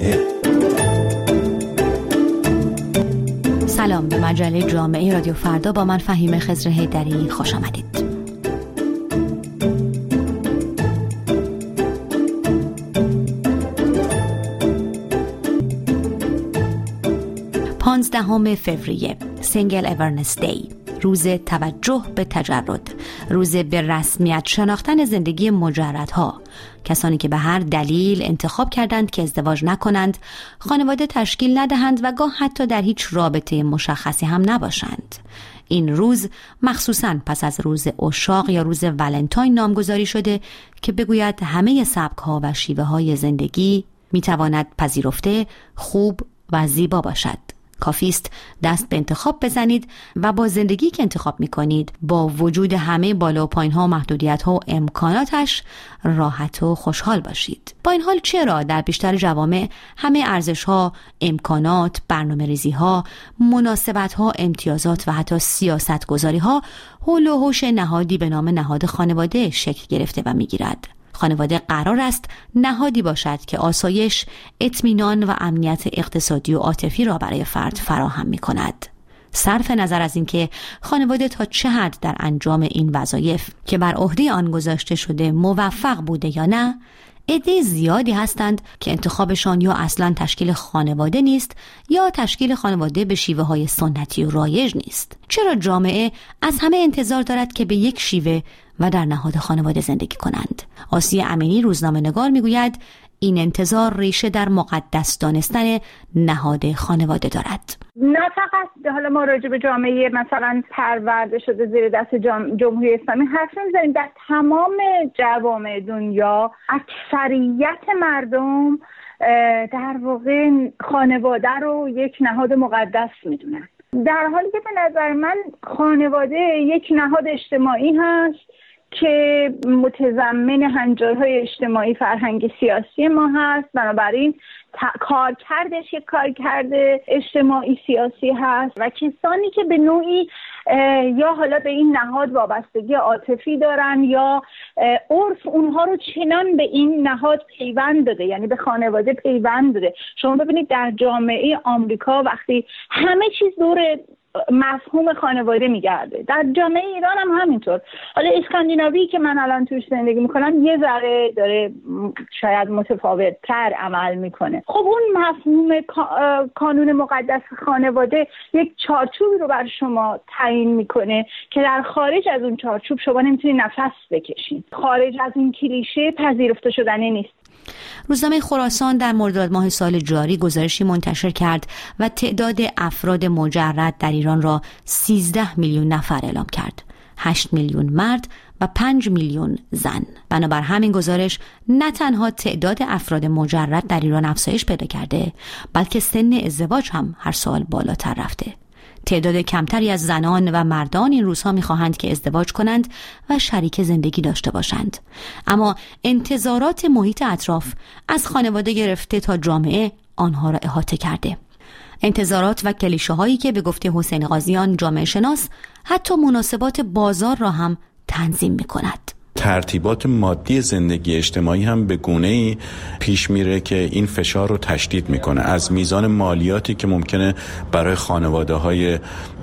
جامعه سلام به مجله جامعه رادیو فردا با من فهیمه خضر حیدری خوش آمدید. پانزدهم فوریه Singles Awareness Day روز توجه به تجرد روز به رسمیت شناختن زندگی مجردها. کسانی که به هر دلیل انتخاب کردند که ازدواج نکنند خانواده تشکیل ندهند و گاه حتی در هیچ رابطه مشخصی هم نباشند. این روز مخصوصا پس از روز اشاق یا روز ولنتاین نامگذاری شده که بگوید همه سبک ها و شیوه های زندگی می تواند پذیرفته خوب و زیبا باشد. کافی است دست به انتخاب بزنید و با زندگی که انتخاب می کنید با وجود همه بالا و پایین ها و محدودیت ها و امکاناتش راحت و خوشحال باشید. با این حال چرا در بیشتر جوامع همه ارزش ها امکانات برنامه ریزی ها مناسبت ها امتیازات و حتی سیاست گذاری ها حول و حوش نهادی به نام نهاد خانواده شکل گرفته و می‌گیرد؟ خانواده قرار است نهادی باشد که آسایش، اطمینان و امنیت اقتصادی و عاطفی را برای فرد فراهم می کند. صرف نظر از اینکه خانواده تا چه حد در انجام این وظایف که بر عهده آن گذاشته شده موفق بوده یا نه عده زیادی هستند که انتخابشان یا اصلا تشکیل خانواده نیست یا تشکیل خانواده به شیوه های سنتی و رایج نیست. چرا جامعه از همه انتظار دارد که به یک شیوه و در نهاد خانواده زندگی کنند؟ آسی امینی روزنامه نگار می‌گوید این انتظار ریشه در مقدس دانستن نهاد خانواده دارد. نه فقط حالا ما راجع به جامعه مثلا پرورده شده زیر دست جمهوری اسلامی حرف نمی‌زنیم. در تمام جوامع دنیا اکثریت مردم در واقع خانواده رو یک نهاد مقدس می‌دونن. در حالی که به نظر من خانواده یک نهاد اجتماعی هست. که متضمن هنجارهای اجتماعی فرهنگ سیاسی ما هست. بنابراین کار کردش یک کار کرده اجتماعی سیاسی هست و کسانی که به نوعی یا حالا به این نهاد وابستگی عاطفی دارن یا عرف اونها رو چنان به این نهاد پیوند داده یعنی به خانواده پیوند داده. شما ببینید در جامعه آمریکا وقتی همه چیز دور مفهوم خانواده میگرده. در جامعه ایران هم همینطور. حالا اسکاندیناوی که من الان توش زندگی می‌کنم یه ذره داره شاید متفاوت تر عمل می‌کنه. خب اون مفهوم کانون مقدس خانواده یک چارچوبی رو بر شما تعیین می‌کنه که در خارج از اون چارچوب شما نمی‌تونی نفس بکشید خارج از این کلیشه پذیرفته شدنی نیست. روزنامه خراسان در مرداد ماه سال جاری گزارشی منتشر کرد و تعداد افراد مجرد در ایران را 13 میلیون نفر اعلام کرد. 8 میلیون مرد و 5 میلیون زن بنابر همین گزارش نه تنها تعداد افراد مجرد در ایران افزایش پیدا کرده بلکه سن ازدواج هم هر سال بالاتر رفته تعداد کمتری از زنان و مردان این روزها می‌خواهند که ازدواج کنند و شریک زندگی داشته باشند اما انتظارات محیط اطراف از خانواده گرفته تا جامعه آنها را احاطه کرده انتظارات و کلیشه هایی که به گفته حسین قاضیان جامعه شناس حتی مناسبات بازار را هم تنظیم می کند. ترتیبات مادی زندگی اجتماعی هم به گونه ای پیش میره که این فشار رو تشدید می‌کنه. از میزان مالیاتی که ممکنه برای خانواده های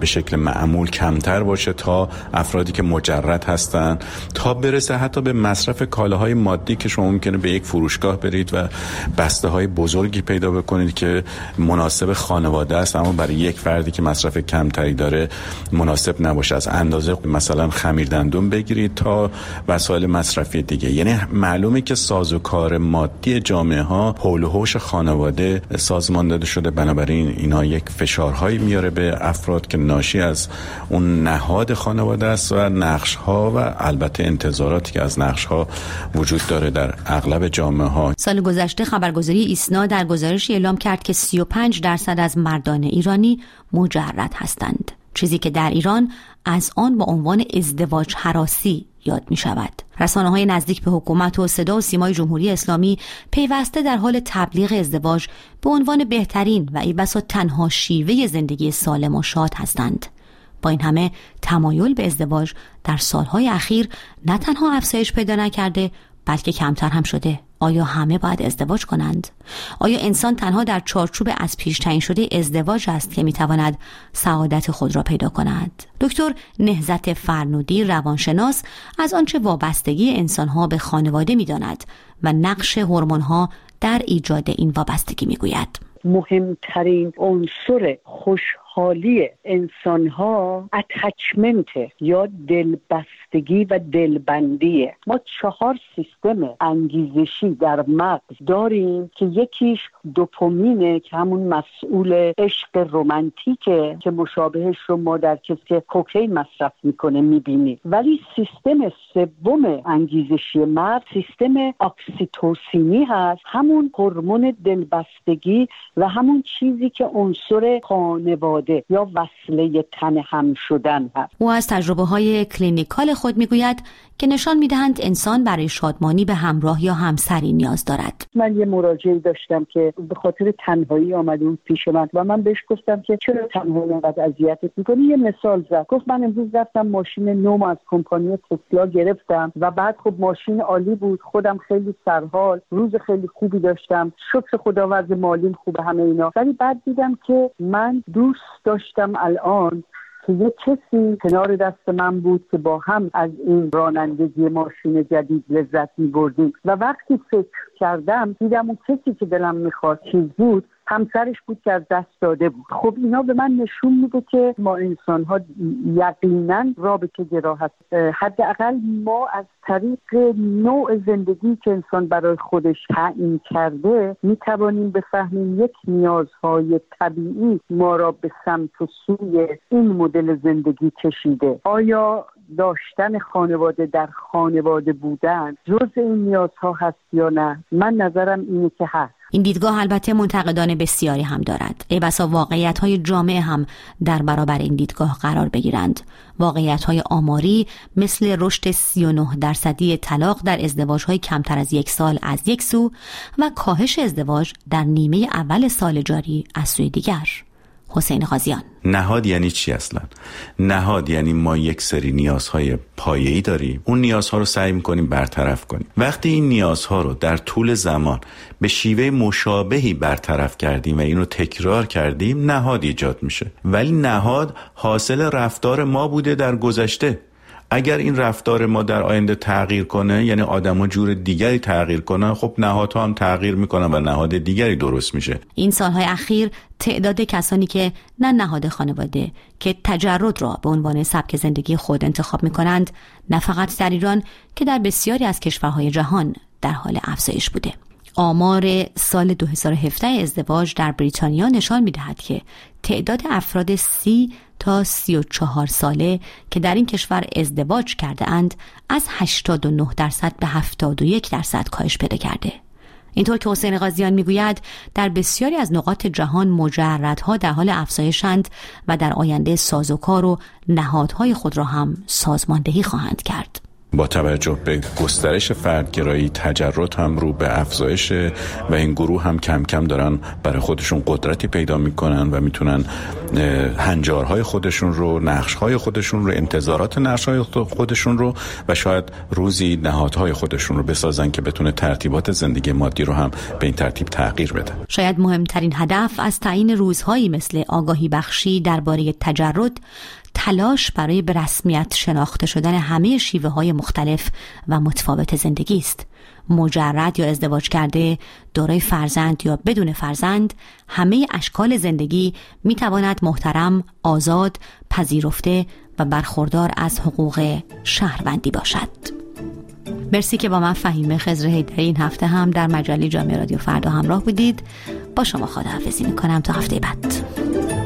به شکل معمول کمتر باشه تا افرادی که مجرد هستن تا برسه حتی به مصرف کالاهای مادی که شما ممکنه به یک فروشگاه برید و بسته های بزرگی پیدا بکنید که مناسب خانواده است اما برای یک فردی که مصرف کمتری داره مناسب نباشه. از اندازه مثلا خمیر دندون بگیرید تا وسایل مصرفی دیگه. یعنی معلومه که سازوکار مادی جامعه ها حول و خانواده سازمان داده شده بنابراین اینا یک فشارهایی میاره به افراد که ناشی از اون نهاد خانواده است و نقش ها و البته انتظاراتی که از نقش ها وجود داره در اغلب جامعه ها سال گذشته خبرگزاری ایسنا در گزارشی اعلام کرد که 35 درصد از مردان ایرانی مجرد هستند. چیزی که در ایران از آن با عنوان ازدواج حراسی یاد می شود. رسانه های نزدیک به حکومت و صدا و سیمای جمهوری اسلامی پیوسته در حال تبلیغ ازدواج به عنوان بهترین و ای بسا تنها شیوه زندگی سالم و شاد هستند. با این همه تمایل به ازدواج در سالهای اخیر نه تنها افزایش پیدا نکرده بلکه کمتر هم شده آیا همه باید ازدواج کنند؟ آیا انسان تنها در چارچوب از پیش تعیین شده ازدواج است که می‌تواند سعادت خود را پیدا کند؟ دکتر نهزت فرنودی روانشناس از آنچه وابستگی انسانها به خانواده می‌داند و نقش هورمونها در ایجاد این وابستگی می‌گوید. مهمترین عنصر خوشحالی انسان ها اتچمنت یا دلبستگی و دلبندیه ما چهار سیستم انگیزشی در مغز داریم که یکیش دوپامینه که همون مسئول عشق رومنتیکه که مشابهش رو ما در کسی که مصرف می‌کنه می‌بینیم. ولی سیستم سوم انگیزشی مغز سیستم اکسیتوسینی هست. همون هورمون دلبستگی و همون چیزی که عنصر خانواده یا وصله تن هم شدن هست. او از تجربه های clinical خود می‌گوید که نشان می‌دهند انسان برای شادمانی به همراه یا همسری نیاز دارد. من یه مراجعه داشتم که به خاطر تنهایی آمده اون پیش من و من بهش گفتم که چرا تنهایی انقدر اذیتت می‌کنی؟ یه مثال زد. گفت من امروز رفتم ماشین نوم از کمپانی تسلا گرفتم و بعد خب ماشین عالی بود. خودم خیلی سرحال روز خیلی خوبی داشتم. شکر خداوند مالیم خوبه همه اینا. ولی بعد دیدم که من دوست داشتم الان که یه کسی کنار دست من بود که با هم از این رانندگی ماشین جدید لذت می بردیم و وقتی فکر کردم دیدم اون کسی که دلم می‌خواد چیز بود همسرش بود که از دست داده بود. خب اینا به من نشون میده که ما انسان ها یقینا رابطه گرا هست حداقل ما از طریق نوع زندگی که انسان برای خودش تعیین کرده می‌توانیم بفهمیم یک نیازهای طبیعی ما را به سمت و سوی این مدل زندگی کشیده. آیا داشتن خانواده در خانواده بودن جز این نیازها هست یا نه؟ من نظرم اینه که هست. این دیدگاه البته منتقدان بسیاری هم دارد. ای بسا واقعیت های جامعه هم در برابر این دیدگاه قرار بگیرند. واقعیت های آماری مثل رشد 39 درصدی طلاق در ازدواج های کمتر از یک سال از یک سو و کاهش ازدواج در نیمه اول سال جاری از سوی دیگر. حسین غازیان. نهاد یعنی چی اصلا؟ نهاد یعنی ما یک سری نیازهای پایه‌ای داریم. اون نیازها رو سعی می‌کنیم برطرف کنیم. وقتی این نیازها رو در طول زمان به شیوه مشابهی برطرف کردیم و اینو تکرار کردیم نهاد ایجاد میشه. ولی نهاد حاصل رفتار ما بوده در گذشته. اگر این رفتار ما در آینده تغییر کنه یعنی آدما جور دیگری تغییر کنن خب نهادها هم تغییر می‌کنن و نهاد دیگری درست میشه. این سالهای اخیر تعداد کسانی که نه نهاد خانواده که تجرد را به عنوان سبک زندگی خود انتخاب می‌کنند نه فقط در ایران که در بسیاری از کشورهای جهان در حال افزایش بوده. آمار سال 2017 ازدواج در بریتانیا نشان می‌دهد که تعداد افراد سی تا 34 ساله که در این کشور ازدواج کرده اند از 89 درصد به 71 درصد کاهش پیدا کرده. اینطور که حسین غازیان می‌گوید در بسیاری از نقاط جهان مجردها در حال افزایشند و در آینده سازوکار و نهادهای خود را هم سازماندهی خواهند کرد. با توجه به گسترش فردگرایی تجرد هم رو به افزایش و این گروه هم کم کم دارن برای خودشون قدرتی پیدا می‌کنن و می‌تونن هنجارهای خودشون رو نقشهای خودشون رو انتظارات نقشهای خودشون رو و شاید روزی نهادهای خودشون رو بسازن که بتونه ترتیبات زندگی مادی رو هم به این ترتیب تغییر بده. شاید مهمترین هدف از تعیین روزهایی مثل آگاهی بخشی درباره تجرد تلاش برای به رسمیت شناخته شدن همه شیوه های مختلف و متفاوت زندگی است. مجرد یا ازدواج کرده دارای فرزند یا بدون فرزند همه اشکال زندگی می تواند محترم آزاد پذیرفته و برخوردار از حقوق شهروندی باشد. مرسی که با من فهیم خزر در این هفته هم در مجله جامعه رادیو فردا همراه بودید. با شما خداحافظی می کنم تا هفته بعد.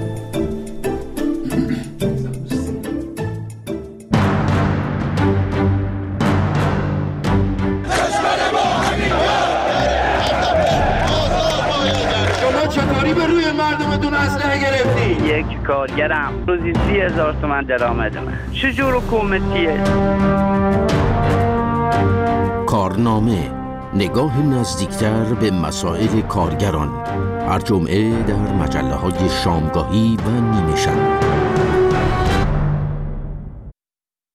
یک کارگرم. روزی سی هزار تومن درآمد من. چجور حکومتیه کارنامه. نگاه نزدیکتر به مسائل کارگران. هر جمعه در مجله های شامگاهی و نیمه